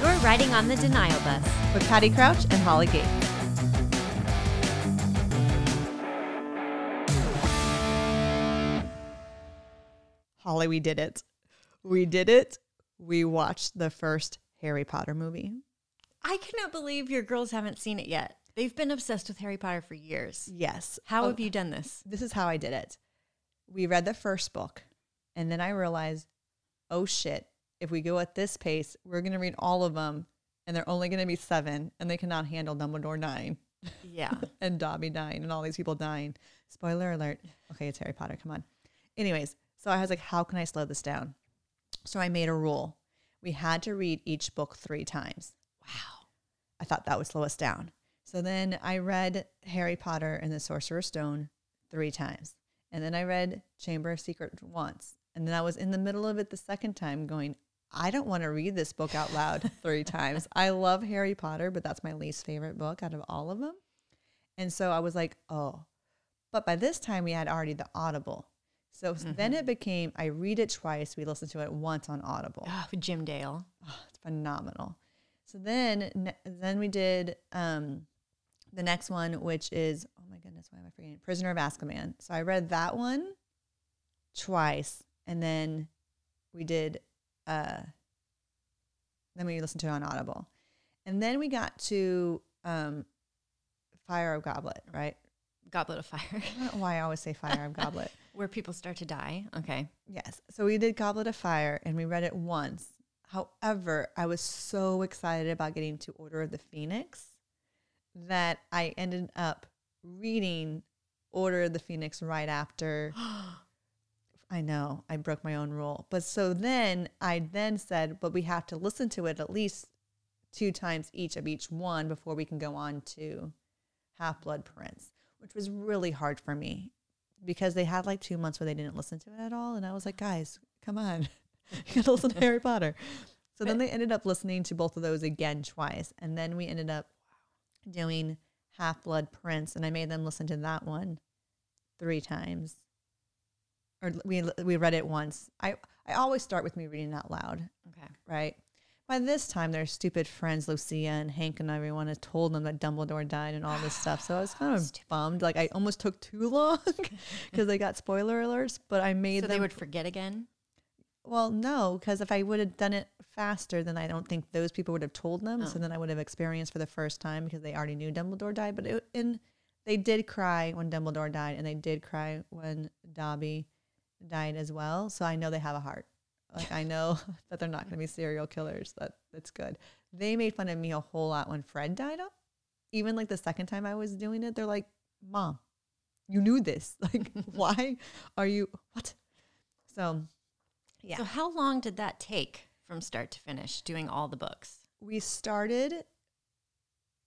You're riding on the denial bus. with Patty Crouch and Holly Gates. Holly, we did it. We did it. We watched the first Harry Potter movie. I cannot believe your girls haven't seen it yet. They've been obsessed with Harry Potter for years. Yes. How Oh, have you done this? This is how I did it. We read the first book, and then I realized, oh shit, if we go at this pace, we're going to read all of them, and they're only going to be seven, and they cannot handle Dumbledore nine. Yeah. and Dobby dying and all these people dying. Spoiler alert. Okay, it's Harry Potter. Come on. Anyways, so I was like, how can I slow this down? So I made a rule. We had to read each book three times. wow. I thought that would slow us down. So then I read Harry Potter and the Sorcerer's Stone three times. And then I read Chamber of Secrets once. And then I was in the middle of it the second time going, I don't want to read this book out loud three times. I love Harry Potter, but that's my least favorite book out of all of them. And so I was like, oh. But by this time, we had already the Audible. So then it mm-hmm. became I read it twice. We listened to it once on Audible. Oh, Jim Dale. Oh, it's phenomenal. So then, ne- then we did um, the next one, which is oh my goodness, why am I forgetting? Prisoner of Azkaban. So I read that one twice, and then we did. Uh, then we listened to it on Audible, and then we got to um, Fire of Goblet. Right? Goblet of Fire. I don't know why I always say Fire of Goblet. Where people start to die. Okay. Yes. So we did Goblet of Fire and we read it once. However, I was so excited about getting to Order of the Phoenix that I ended up reading Order of the Phoenix right after. I know I broke my own rule. But so then I then said, but we have to listen to it at least two times each of each one before we can go on to Half Blood Prince, which was really hard for me because they had like two months where they didn't listen to it at all. And I was like, guys, come on. you gotta listen to Harry Potter. So then they ended up listening to both of those again twice. And then we ended up doing Half Blood Prince. And I made them listen to that one three times. Or we we read it once. I, I always start with me reading out loud, Okay. right? By this time, their stupid friends, Lucia and Hank and everyone, had told them that Dumbledore died and all this stuff. So I was kind of bummed. Like I almost took too long because they got spoiler alerts. But I made So them. they would forget again? well, no, because if I would have done it faster, then I don't think those people would have told them. Oh. So then I would have experienced for the first time because they already knew Dumbledore died. But it, and they did cry when Dumbledore died, and they did cry when Dobby died as well. So I know they have a heart. Like I know that they're not going to be serial killers. That that's good. They made fun of me a whole lot when Fred died. Up, even like the second time I was doing it, they're like, "Mom, you knew this. Like, why are you what?" So, yeah. So how long did that take from start to finish doing all the books? we started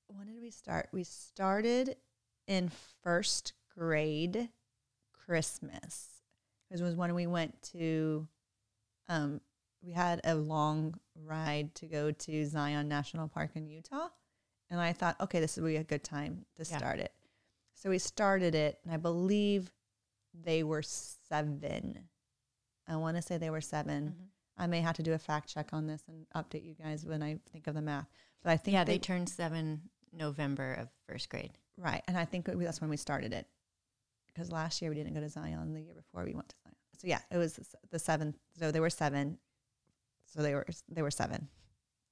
when did we start we started in first grade christmas it was when we went to um we had a long ride to go to zion national park in utah and i thought okay this would be a good time to Yeah. start it so we started it and i believe they were seven i want to say they were 7 Mm-hmm. I may have to do a fact check on this and update you guys when I think of the math. But I think Yeah, they they, turned seven November of first grade. right, and I think that's when we started it because last year we didn't go to Zion. The year before we went to Zion. So yeah, it was the seventh. So they were seven. So they were they were seven.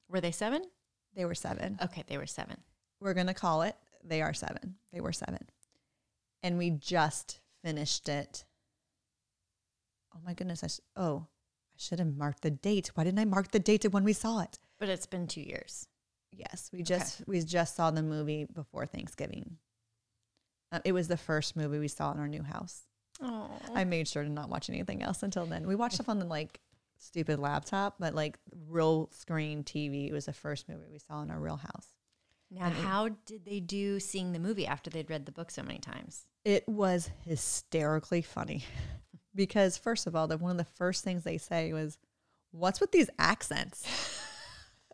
Were they seven? They were seven. Okay, they were seven. We're gonna call it. They are seven. They were seven, and we just finished it. Oh my goodness! I s oh I should have marked the date. Why didn't I mark the date of when we saw it? But it's been two years. Yes, we just we just saw the movie before Thanksgiving. Uh, it was the first movie we saw in our new house. Oh, I made sure to not watch anything else until then. We watched stuff on the like stupid laptop, but like real screen TV. It was the first movie we saw in our real house. now how did they do seeing the movie after they'd read the book so many times? It was hysterically funny because first of all, the one of the first things they say was, "What's with these accents?"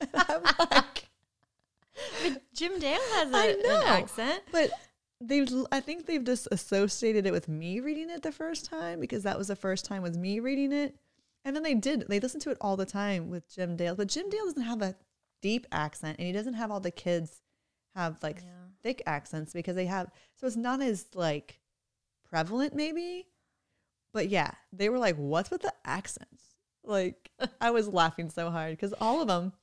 I'm like, But Jim Dale has I a, know. an accent. But they've I think they've just associated it with me reading it the first time because that was the first time with me reading it. And then they did. They listened to it all the time with Jim Dale. But Jim Dale doesn't have a deep accent and he doesn't have all the kids have like Yeah. thick accents because they have so it's not as like prevalent maybe. But yeah, they were like, What's with the accents? Like I was laughing so hard because all of them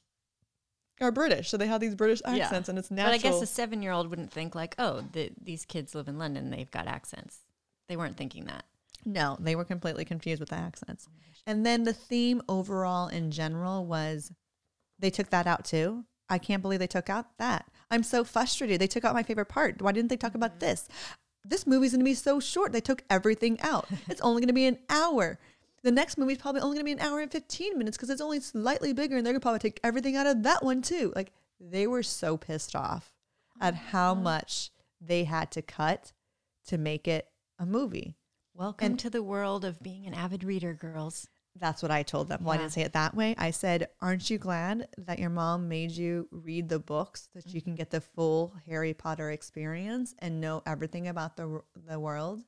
are British. So they have these British accents and it's natural. But I guess a seven year old wouldn't think like, oh, the, these kids live in London. They've got accents. They weren't thinking that. No, they were completely confused with the accents. And then the theme overall in general was they took that out too. I can't believe they took out that. I'm so frustrated. They took out my favorite part. Why didn't they talk about mm-hmm. this? This movie's going to be so short. They took everything out. It's only going to be an hour. The next movie's probably only going to be an hour and 15 minutes because it's only slightly bigger and they're going to probably take everything out of that one too. Like they were so pissed off oh at how much they had to cut to make it a movie. Welcome And- to the world of being an avid reader, girls. That's what I told them. Well, I didn't say it that way. I said, Aren't you glad that your mom made you read the books so that you mm-hmm. can get the full Harry Potter experience and know everything about the, the world?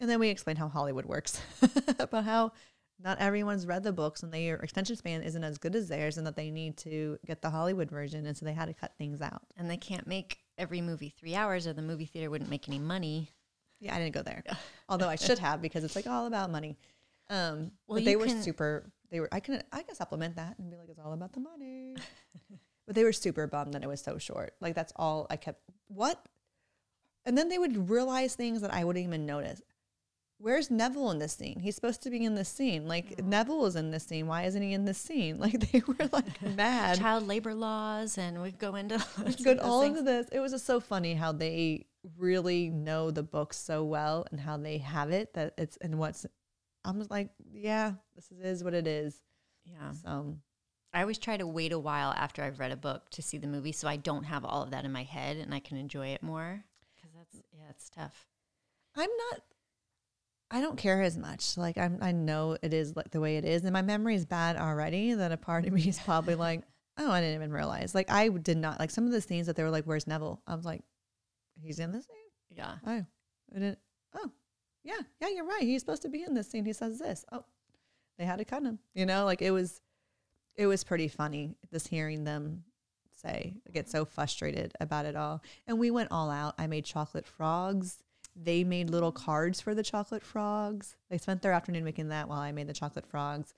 And then we explained how Hollywood works, about how not everyone's read the books and their extension span isn't as good as theirs and that they need to get the Hollywood version. And so they had to cut things out. And they can't make every movie three hours or the movie theater wouldn't make any money. Yeah, I didn't go there. Although I should have because it's like all about money. Um, Well, but they were can- super. They were. I can. I can supplement that and be like, it's all about the money. but they were super bummed that it was so short. Like that's all I kept. What? And then they would realize things that I wouldn't even notice. Where's Neville in this scene? He's supposed to be in this scene. Like Neville is in this scene. Why isn't he in this scene? Like they were like mad. Child labor laws, and we go into good all things. into this. It was just so funny how they really know the book so well and how they have it that it's and what's. I'm just like, yeah, this is what it is. Yeah. So I always try to wait a while after I've read a book to see the movie so I don't have all of that in my head and I can enjoy it more. Because that's, yeah, it's tough. I'm not. I don't care as much. Like I'm, I know it is like the way it is, and my memory is bad already. That a part of me is probably like, oh, I didn't even realize. Like I did not like some of the scenes that they were like, "Where's Neville?" I was like, "He's in this scene." Yeah. Oh, I didn't. Oh, yeah, yeah, you're right. He's supposed to be in this scene. He says this. Oh, they had to cut him. You know, like it was, it was pretty funny just hearing them say get so frustrated about it all. And we went all out. I made chocolate frogs. They made little cards for the chocolate frogs. They spent their afternoon making that while I made the chocolate frogs.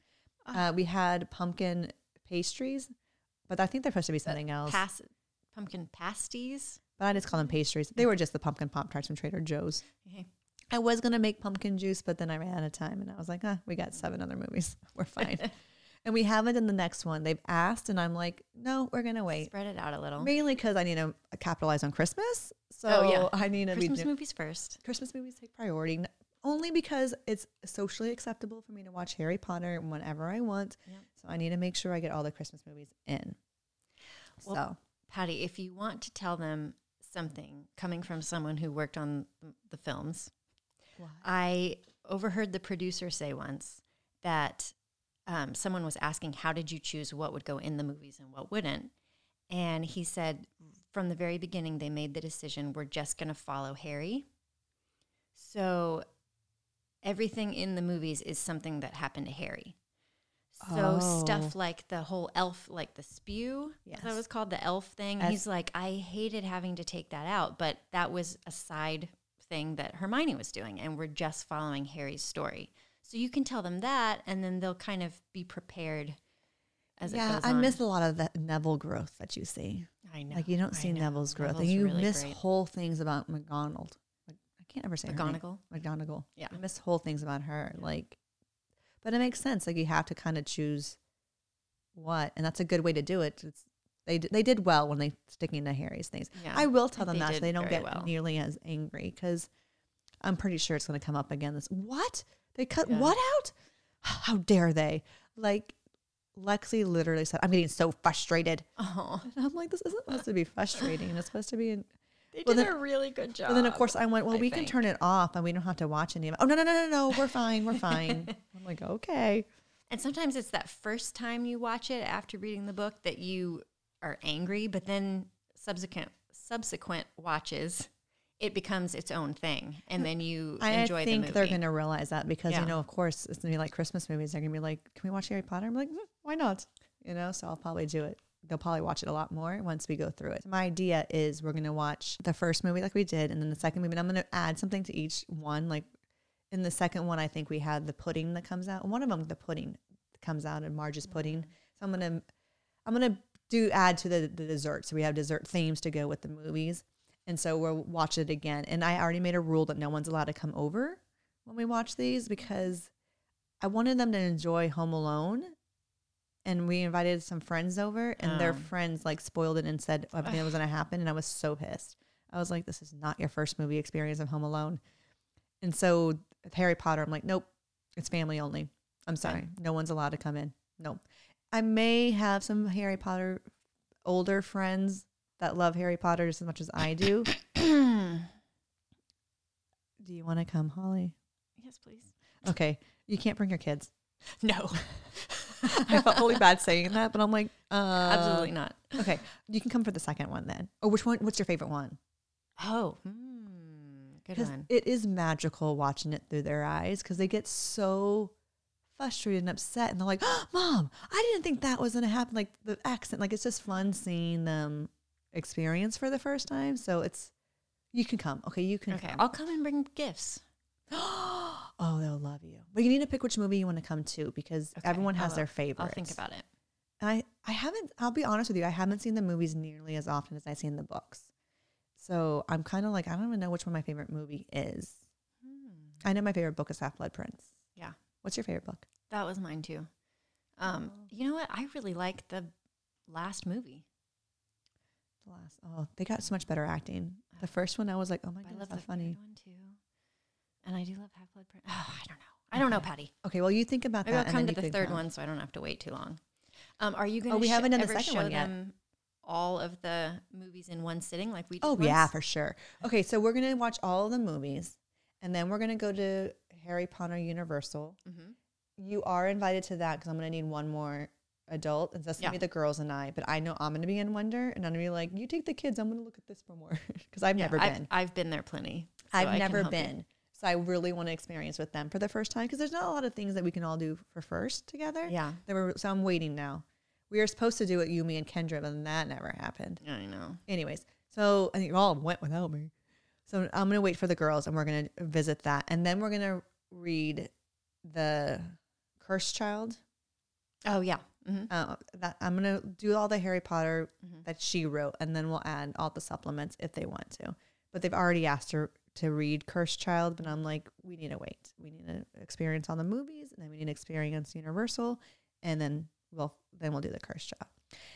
Uh, we had pumpkin pastries, but I think they're supposed to be something else. Pass, pumpkin pasties. but I just call them pastries. They were just the pumpkin pop tarts from Trader Joe's. Okay. I was gonna make pumpkin juice, but then I ran out of time, and I was like, "Ah, we got seven other movies. We're fine." and we haven't in the next one. They've asked, and I'm like, "No, we're gonna wait." Spread it out a little. Mainly because I need to capitalize on Christmas, so Oh, yeah. I need to Christmas movies first. Christmas movies take priority. Only because it's socially acceptable for me to watch Harry Potter whenever I want. Yep. So I need to make sure I get all the Christmas movies in. Well, so Patty, if you want to tell them something coming from someone who worked on the films, I overheard the producer say once that um, someone was asking, How did you choose what would go in the movies and what wouldn't? And he said, From the very beginning, they made the decision we're just going to follow Harry. So everything in the movies is something that happened to Harry. So Oh. stuff like the whole elf, like the spew, yes. that was called the elf thing. As- He's like, I hated having to take that out, but that was a side thing that Hermione was doing, and we're just following Harry's story. So you can tell them that, and then they'll kind of be prepared as yeah, I on. miss a lot of that Neville growth that you see. I know. Like you don't I see know. Neville's growth, Neville's and you really miss great. whole things about McDonald. Like, I can't ever say. McGonagall. McGonagall. Yeah. you miss whole things about her. Like, but it makes sense. Like you have to kind of choose what, and that's a good way to do it. It's, they d- they did well when they sticking to Harry's things. Yeah, I will tell them they that so they don't get well. nearly as angry because I'm pretty sure it's going to come up again. This what they cut Yeah. what out? How dare they? Like Lexi literally said, "I'm getting so frustrated." Oh, And I'm like, this isn't supposed to be frustrating. It's supposed to be. An, they Well, did then- a really good job. but then, of course, I went, well, I we can turn it off and we don't have to watch any of it. Oh, no, no, no, no, no. We're fine. We're fine. I'm like, okay. And sometimes it's that first time you watch it after reading the book that you are angry, but then subsequent subsequent watches, it becomes its own thing, and then you I enjoy think the movie. they're going to realize that because Yeah. you know, of course, it's going to be like Christmas movies. They're going to be like, "Can we watch Harry Potter?" I'm like, "Hmm, "Why not?" You know, so I'll probably do it. They'll probably watch it a lot more once we go through it. My idea is we're going to watch the first movie like we did, and then the second movie. And I'm going to add something to each one. Like in the second one, I think we had the pudding that comes out. One of them, the pudding comes out, and Marge's mm-hmm. pudding. So I'm gonna, I'm gonna do add to the the dessert. So we have dessert themes to go with the movies. And so we'll watch it again. And I already made a rule that no one's allowed to come over when we watch these because I wanted them to enjoy Home Alone. And we invited some friends over, and their Oh. friends like spoiled it and said everything was going to happen. And I was so pissed. I was like, this is not your first movie experience of Home Alone. And so with Harry Potter, I'm like, nope, it's family only. I'm sorry. No one's allowed to come in. Nope. I may have some Harry Potter older friends that love Harry Potter just as much as I do. Do you want to come, Holly? yes, please. Okay. You can't bring your kids. No, I felt really bad saying that, but I'm like, uh, absolutely not. Okay. You can come for the second one then. Or which one? What's your favorite one? Oh, hmm, good one. it is magical watching it through their eyes because they get so frustrated and upset and they're like, Mom, I didn't think that was going to happen. Like the accent, like it's just fun seeing them experience for the first time. So it's, you can come. Okay. You can Okay, come. I'll come and bring gifts. oh, they'll love you. But you need to pick which movie you want to come to because Okay, everyone I has their favorite. I'll think about it. And I, I haven't, I'll be honest with you, I haven't seen the movies nearly as often as I've seen the books. So I'm kind of like, I don't even know which one my favorite movie is. I know my favorite book is Half Blood Prince. Yeah. What's your favorite book? That was mine too. Um, Oh. you know what? I really like the last movie. The last. Oh, they got so much better acting. The first one, I was like, oh my I god, love that's funny. one too. And I do love Half Blood Prince. Oh, I don't know. I don't know, Patty. Okay, well, you think about Maybe I'll that. come to the third one so I don't have to wait too long. Um, are you going to Oh, we haven't done the second one yet. them all of the movies in one sitting like we did Oh yeah, for sure. Okay, so we're gonna watch all of the movies, and then we're gonna go to Harry Potter Universal. Mhm. You are invited to that because I'm gonna need one more adult, and that's gonna be the girls and I. But I know I'm gonna be in Wonder, and I'm gonna be like, you take the kids. I'm gonna look at this for more because I've Yeah, never I've, been. I've been there plenty. so I I've can never been. you. So I really want to experience with them for the first time because there's not a lot of things that we can all do for first together. Yeah, There were, so I'm waiting now. We were supposed to do it, you, me, and Kendra, but that never happened. I know. Anyways, so I think you all went without me. So I'm gonna wait for the girls, and we're gonna visit that, and then we're gonna read the Cursed Child. Oh yeah. hmm Uh, that I'm gonna do all the Harry Potter Mhm. that she wrote, and then we'll add all the supplements if they want to. But they've already asked her to read Cursed Child, but I'm like, we need to wait. We need to experience all the movies, and then we need to experience Universal, and then we'll then we'll do the Cursed Child.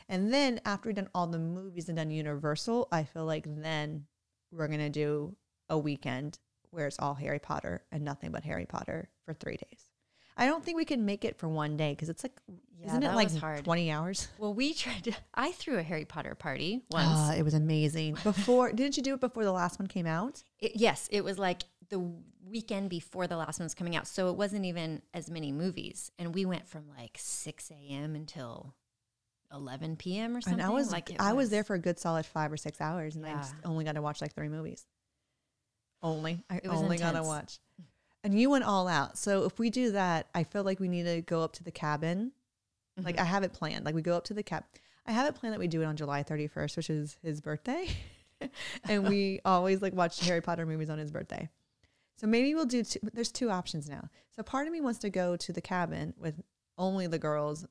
And then after we've done all the movies and done Universal, I feel like then we're gonna do a weekend where it's all Harry Potter and nothing but Harry Potter for three days. I don't think we can make it for one day because it's like, Yeah, isn't it like hard. 20 hours? Well, we tried to. I threw a Harry Potter party once. Ah, it was amazing. Before, didn't you do it before the last one came out? It- yes, it was like the weekend before the last one was coming out, so it wasn't even as many movies, and we went from like six a.m. until eleven p.m. or something. And I was like, I was there for a good solid five or six hours, and I Yeah. just only got to watch like three movies. Only, I was only got to watch. And you went all out. So if we do that, I feel like we need to go up to the cabin. Like Mhm. I have it planned. Like we go up to the cab. I have it planned that we do it on July 31st, which is his birthday, and we always like watch Harry Potter movies on his birthday. So maybe we'll do. Two, there's two options now. So part of me wants to go to the cabin with only the girls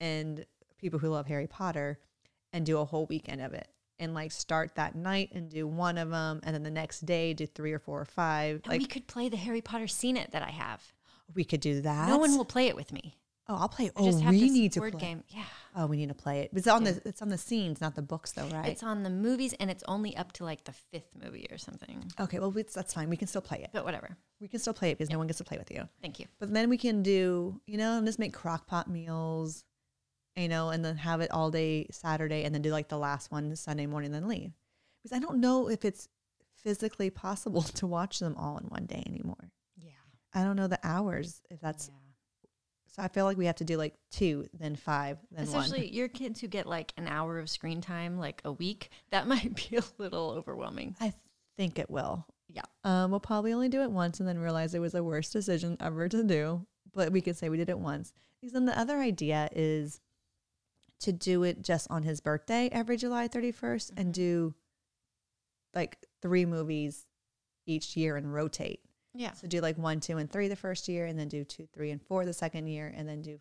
and people who love Harry Potter, and do a whole weekend of it, and like start that night and do one of them, and then the next day do three or four or five. And like we could play the Harry Potter Scene It that I have. we could do that. No one will play it with me. Oh, I'll play. I Oh, just have we this need to word play. game. Yeah, Oh, we need to play it. It's on Yeah. the it's on the scenes, not the books, though, right? it's on the movies, and it's only up to like the fifth movie or something. okay, well, that's fine. We can still play it. But whatever. We can still play it because no one gets to play with you. Thank you. But then we can do, you know, just make crock pot meals, you know, and then have it all day Saturday, and then do like the last one Sunday morning, then leave. Because I don't know if it's physically possible to watch them all in one day anymore. Yeah. I don't know the hours if that's. Yeah. So I feel like we have to do like two, then five, then Especially one. your kids who get like an hour of screen time like a week, that might be a little overwhelming. I think it will. Yeah. Um, we'll probably only do it once and then realize it was the worst decision ever to do. But we could say we did it once. Because then the other idea is to do it just on his birthday every July 31st Mhm. and do like three movies each year and rotate. Yeah. So do like one, two, and three the first year, and then do two, three, and four the second year, and then do.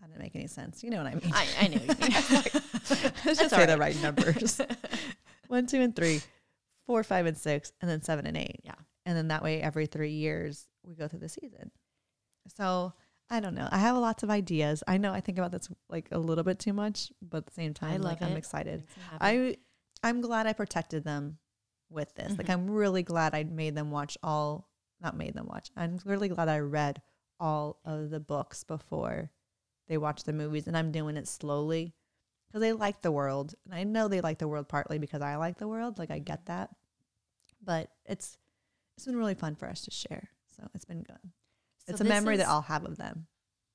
That didn't make any sense. You know what I mean? I, I know. what you mean. Let's just say the right. right numbers. one, two, and three, four, five, and six, and then seven and eight. Yeah. And then that way, every three years, we go through the season. So I don't know. I have lots of ideas. I know I think about this like a little bit too much, but at the same time, like love I'm excited. Makes me happy. I I'm glad I protected them with this. Like Mhm. I'm really glad I made them watch all not made them watch. I'm really glad I read all of the books before they watch the movies and I'm doing it slowly cuz they like the world. And I know they like the world partly because I like the world, like I get that. But it's it's been really fun for us to share. So it's been good. So it's a memory is- that I'll have of them.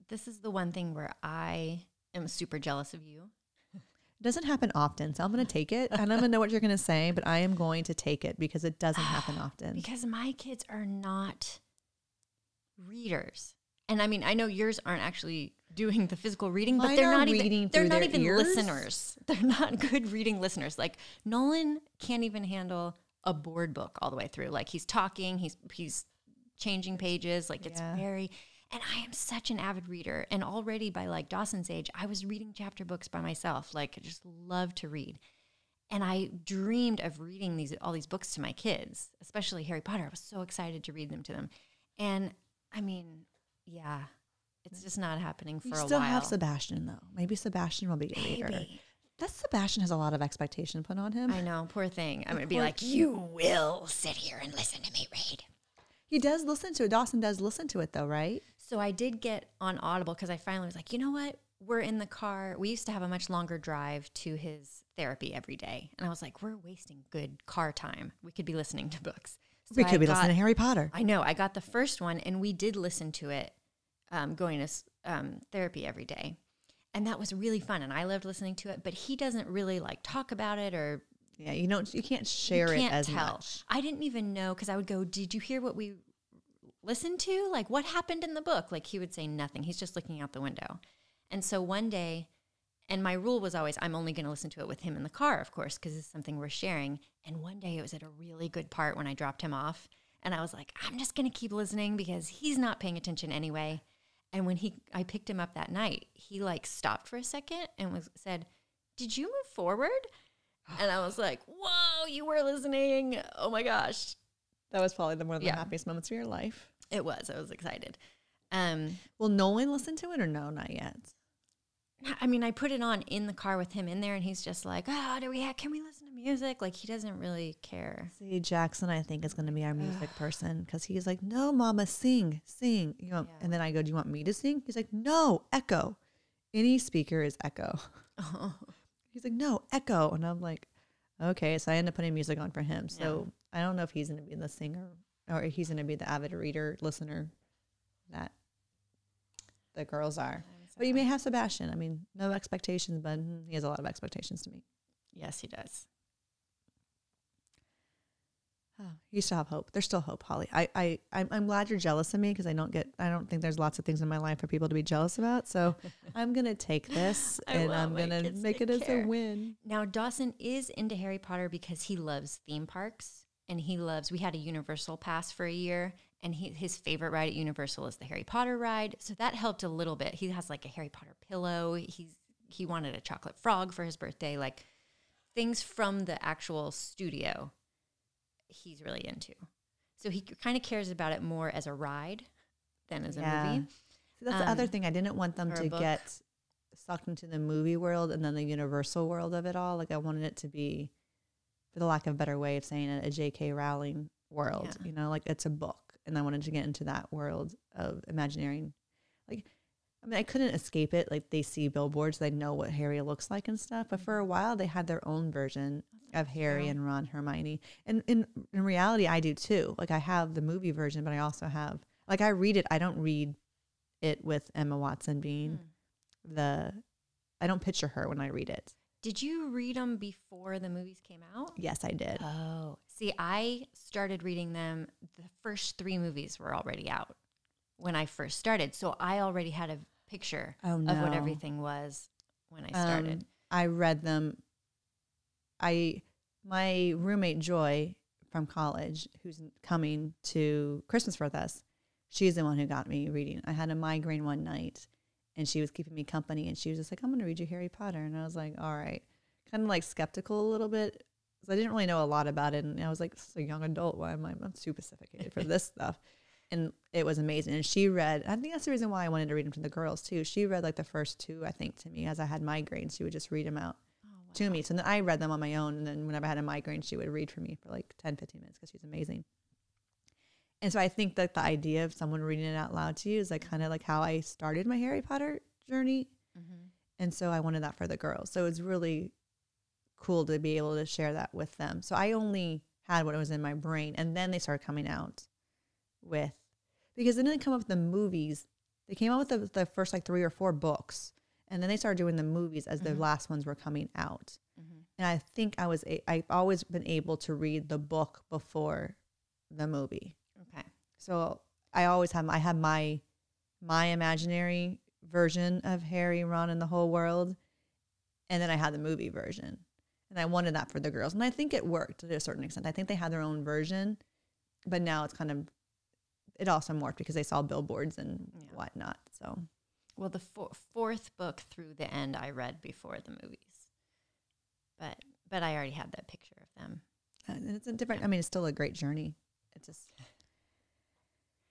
This is the one thing where I am super jealous of you. It doesn't happen often. So I'm going to take it. and I'm going to know what you're going to say, but I am going to take it because it doesn't happen often. Because my kids are not readers. And I mean, I know yours aren't actually doing the physical reading, but they're not even they're not even ears. listeners. They're not good reading listeners. Like Nolan can't even handle a board book all the way through. Like he's talking, he's he's changing pages, like it's Yeah. very and I am such an avid reader. And already by like Dawson's age, I was reading chapter books by myself. Like I just love to read. And I dreamed of reading these all these books to my kids, especially Harry Potter. I was so excited to read them to them. And I mean, yeah, it's just not happening for You a still while. have Sebastian though. Maybe Sebastian will be a reader. That Sebastian has a lot of expectation put on him. I know, poor thing. I'm gonna be like, you will sit here and listen to me read. He does listen to it. Dawson does listen to it though, right? So I did get on Audible because I finally was like, you know what? We're in the car. We used to have a much longer drive to his therapy every day. And I was like, we're wasting good car time. We could be listening to books. So we I could be got- listening to Harry Potter. I know. I got the first one and we did listen to it um, going to um, therapy every day. And that was really fun. And I loved listening to it. But he doesn't really like talk about it or Yeah, you don't. You can't share you can't it as tell. much. I didn't even know because I would go, Did you hear what we listened to? Like, what happened in the book? Like, he would say nothing. He's just looking out the window. And so one day, and my rule was always, I'm only going to listen to it with him in the car, of course, because it's something we're sharing. And one day it was at a really good part when I dropped him off. And I was like, I'm just going to keep listening because he's not paying attention anyway. And when he, I picked him up that night, he like stopped for a second and was said, "Did you move forward?" And I was like, "Whoa, you were listening! Oh my gosh, That was probably the one of the Yeah. happiest moments of your life. it was! I was excited." Um, Will Nolan listen to it or no? Not yet. I mean, I put it on in the car with him in there, and he's just like, "Oh, do we have? Can we listen to music?" Like he doesn't really care. See, Jackson, I think is going to be our music person because he's like, "No, Mama, sing, sing." You know, Yeah. and then I go, "Do you want me to sing?" He's like, "No, echo. Any speaker is echo." He's like, "No, echo," and I'm like, "Okay." So I end up putting music on for him. So I don't know if he's going to be the singer or if he's going to be the avid reader, listener that the girls are. But you may have Sebastian. I mean, no expectations, but he has a lot of expectations to me. Yes, he does. Oh, you still have hope. There's still hope, Holly. I, I, I'm, I'm glad you're jealous of me because I don't get, I don't think there's lots of things in my life for people to be jealous about. So I'm gonna take this and I'm gonna make it as a win. Now Dawson is into Harry Potter because he loves theme parks and he loves. We had a Universal pass for a year, and he, his favorite ride at Universal is the Harry Potter ride. So that helped a little bit. He has like a Harry Potter pillow. He's he wanted a chocolate frog for his birthday, like things from the actual studio. He's really into. So he kind of cares about it more as a ride than as Yeah. a movie. See, that's the other Um, thing. I didn't want them to get sucked into the movie world and then the universal world of it all. Like I wanted it to be, for the lack of a better way of saying it, a J.K. Rowling world. Yeah. You know, like it's a book, and I wanted to get into that world of imagineering. Like, I mean, I couldn't escape it. Like they see billboards, they know what Harry looks like and stuff. But for a while, they had their own version of Harry Yeah. and Ron, Hermione, and in in reality, I do too. Like I have the movie version, but I also have like I read it. I don't read it with Emma Watson being Hmm. the I don't picture her when I read it. Did you read them before the movies came out? Yes, I did. Oh, see, I started reading them. The first three movies were already out when I first started, so I already had a picture Oh, of what everything was when I started. Um, I read them. I my roommate Joy from college, who's coming to Christmas with us, she's the one who got me reading. I had a migraine one night, and she was keeping me company, and she was just like, "I'm going to read you Harry Potter," and I was like, "All right," kind of like skeptical a little bit. 'cause I didn't really know a lot about it, and I was like, "This is a young adult. Why am I? I'm too sophisticated for this stuff." And it was amazing. And she read. I think that's the reason why I wanted to read them to the girls too. She read like the first two, I think, to me as I had migraines. She would just read them out to me. So then I read them on my own. And then whenever I had a migraine, she would read for me for like 10, 15 minutes because she's amazing. And so I think that the idea of someone reading it out loud to you is like kind of like how I started my Harry Potter journey. Mm-hmm. And so I wanted that for the girls. So it's really cool to be able to share that with them. So I only had what was in my brain. And then they started coming out with, because they didn't come up with the movies. They came out with the, the first like three or four books. And then they started doing the movies as the Mhm. last ones were coming out. Mm-hmm. And I think I was, a, I've always been able to read the book before the movie. Okay. So I always have I have my my imaginary version of Harry, Ron, and the whole world, and then I had the movie version, and I wanted that for the girls, and I think it worked to a certain extent. I think they had their own version, but now it's kind of it also morphed because they saw billboards and Yeah. whatnot. So Well, the four, fourth book through the end I read before the movies, but but I already had that picture of them. uh, and it's a different. I mean, it's still a great journey. It's just.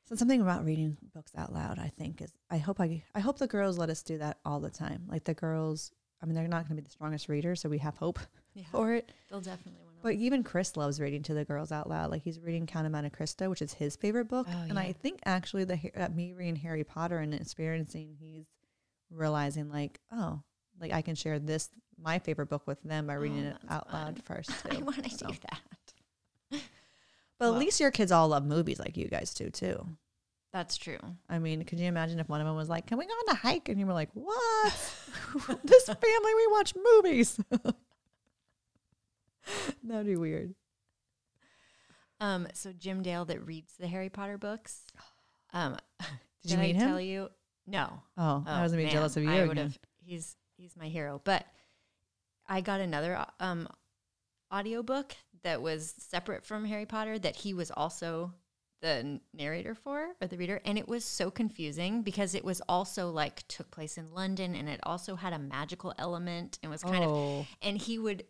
So something about reading books out loud, I think, is I hope I I hope the girls let us do that all the time. Like the girls, I mean, they're not going to be the strongest readers, so we have hope Yeah, for it. they'll definitely. But even Chris loves reading to the girls out loud. Like he's reading Count of Monte Cristo, which is his favorite book, Oh, and yeah. I think actually the uh, me reading Harry Potter and experiencing, he's realizing like, oh, like I can share this my favorite book with them by reading Oh, it out loud fun. first. I Too. want to So- do that. But at least your kids all love movies like you guys do too. That's true. I mean, could you imagine if one of them was like, "Can we go on a hike?" and you were like, "What? this family we watch movies." That'd be weird. Um, so Jim Dale that reads the Harry Potter books. Um, Did you I meet him? tell you? No. Oh, I was gonna be man, jealous of you. I again. would have. He's he's my hero. But I got another um audiobook that was separate from Harry Potter that he was also the narrator for or the reader and it was so confusing because it was also like took place in London and it also had a magical element and was kind of oh, and he would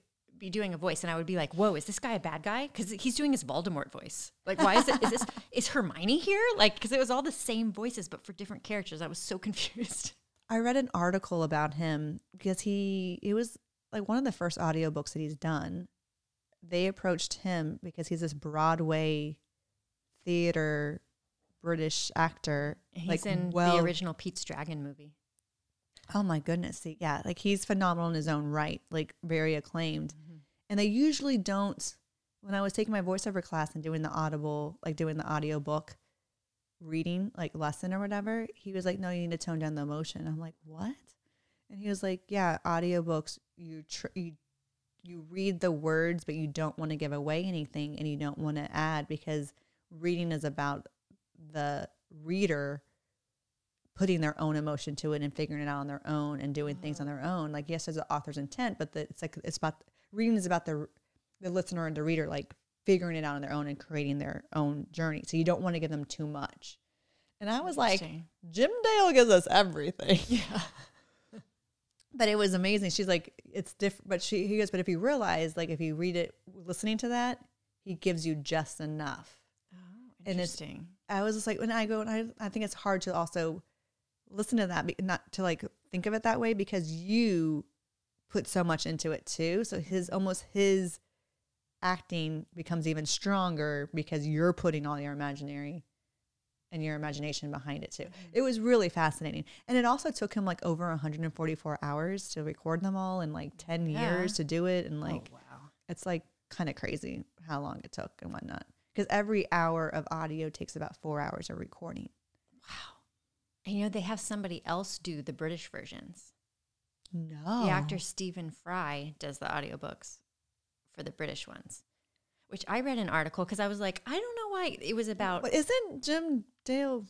be doing a voice and I would be like, "Whoa, is this guy a bad guy?" cuz he's doing his Voldemort voice. Like, why is it is this is Hermione here? Like cuz it was all the same voices but for different characters. I was so confused. I read an article about him because he it was like one of the first audiobooks that he's done. They approached him because he's this Broadway theater British actor. He's like in well, the original Pete's Dragon movie. Oh my goodness. Yeah, like he's phenomenal in his own right, like very acclaimed. And they usually don't when I was taking my voiceover class and doing the audible, like doing the audio book reading, like lesson or whatever, he was like, No, you need to tone down the emotion. I'm like, What? And he was like, Yeah, audiobooks, you tr- you you read the words, but you don't want to give away anything and you don't want to add because reading is about the reader putting their own emotion to it and figuring it out on their own and doing things on mm-hmm. their own. Like yes, there's the author's intent, but the, it's like it's about reading is about the the listener and the reader like figuring it out on their own and creating their own journey. So you don't want to give them too much. And I was like, Jim Dale gives us everything. yeah. But it was amazing. She's like, it's different. But she he goes, but if you realize, like, if you read it, listening to that, he gives you just enough. Oh, And it's- interesting. I was just like, when I go, and I, I think it's hard to also listen to that, be- not to like think of it that way because you put so much into it too. So his almost his acting becomes even stronger because you're putting all your imaginary and your imagination behind it too. Mm-hmm. It was really fascinating. And it also took him like over 144 hours to record them all and like 10 Yeah. years to do it. And oh, like, oh, wow. it's like kind of crazy how long it took and whatnot. Because every hour of audio takes about four hours of recording. Wow. And you know, they have somebody else do the British versions. No. The actor Stephen Fry does the audiobooks for the British ones, which I read an article because I was like, I don't know why it was about. But isn't Jim Dale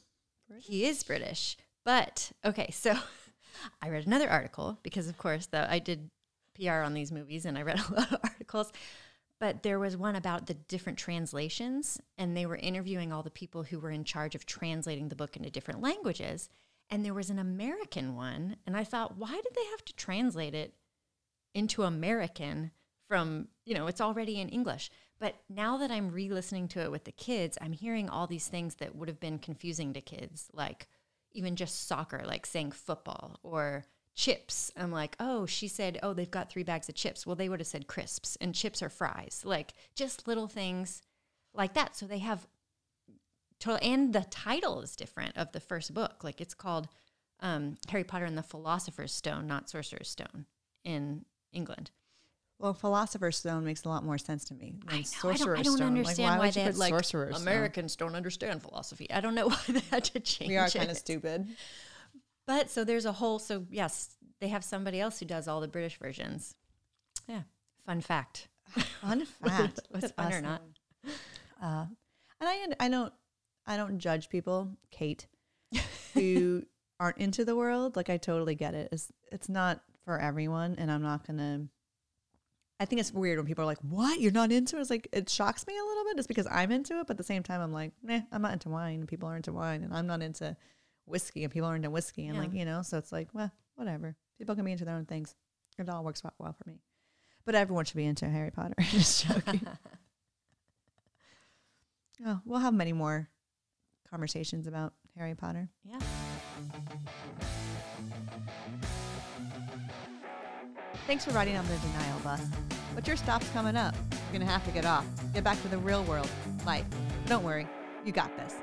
He is British, but okay. So I read another article because, of course, though I did PR on these movies and I read a lot of articles. But there was one about the different translations, and they were interviewing all the people who were in charge of translating the book into different languages. And there was an American one, and I thought, why did they have to translate it into American from, you know, it's already in English. But now that I'm re listening to it with the kids, I'm hearing all these things that would have been confusing to kids, like even just soccer, like saying football or chips. I'm like, oh, she said, oh, they've got three bags of chips. Well, they would have said crisps, and chips are fries. Like just little things like that. So they have and the title is different of the first book. Like it's called um, Harry Potter and the Philosopher's Stone, not Sorcerer's Stone in England. Well, Philosopher's Stone makes a lot more sense to me I than know. Sorcerer's I don't, I don't Stone. understand like, why, would you they put like Sorcerer's Stone? Americans don't understand philosophy. I don't know why they had to change We are kind of stupid. But so there's a whole. So yes, they have somebody else who does all the British versions. Yeah, fun fact. Fun fact. Was fun or not? Uh, and I, I don't, I don't judge people, Kate, who aren't into the world. Like I totally get it. It's, it's not for everyone, and I'm not gonna. I think it's weird when people are like, "What? You're not into it?" It's like it shocks me a little bit, just because I'm into it. But at the same time, I'm like, "Nah, I'm not into wine, and people are into wine, and I'm not into whiskey, and people are into whiskey, and Yeah. like you know." So it's like, well, whatever. People can be into their own things. It all works out well for me. But everyone should be into Harry Potter. just joking. Oh, we'll have many more conversations about Harry Potter. Yeah. Thanks for riding on the denial bus. But your stop's coming up. You're going to have to get off. Get back to the real world, life. But don't worry, you got this.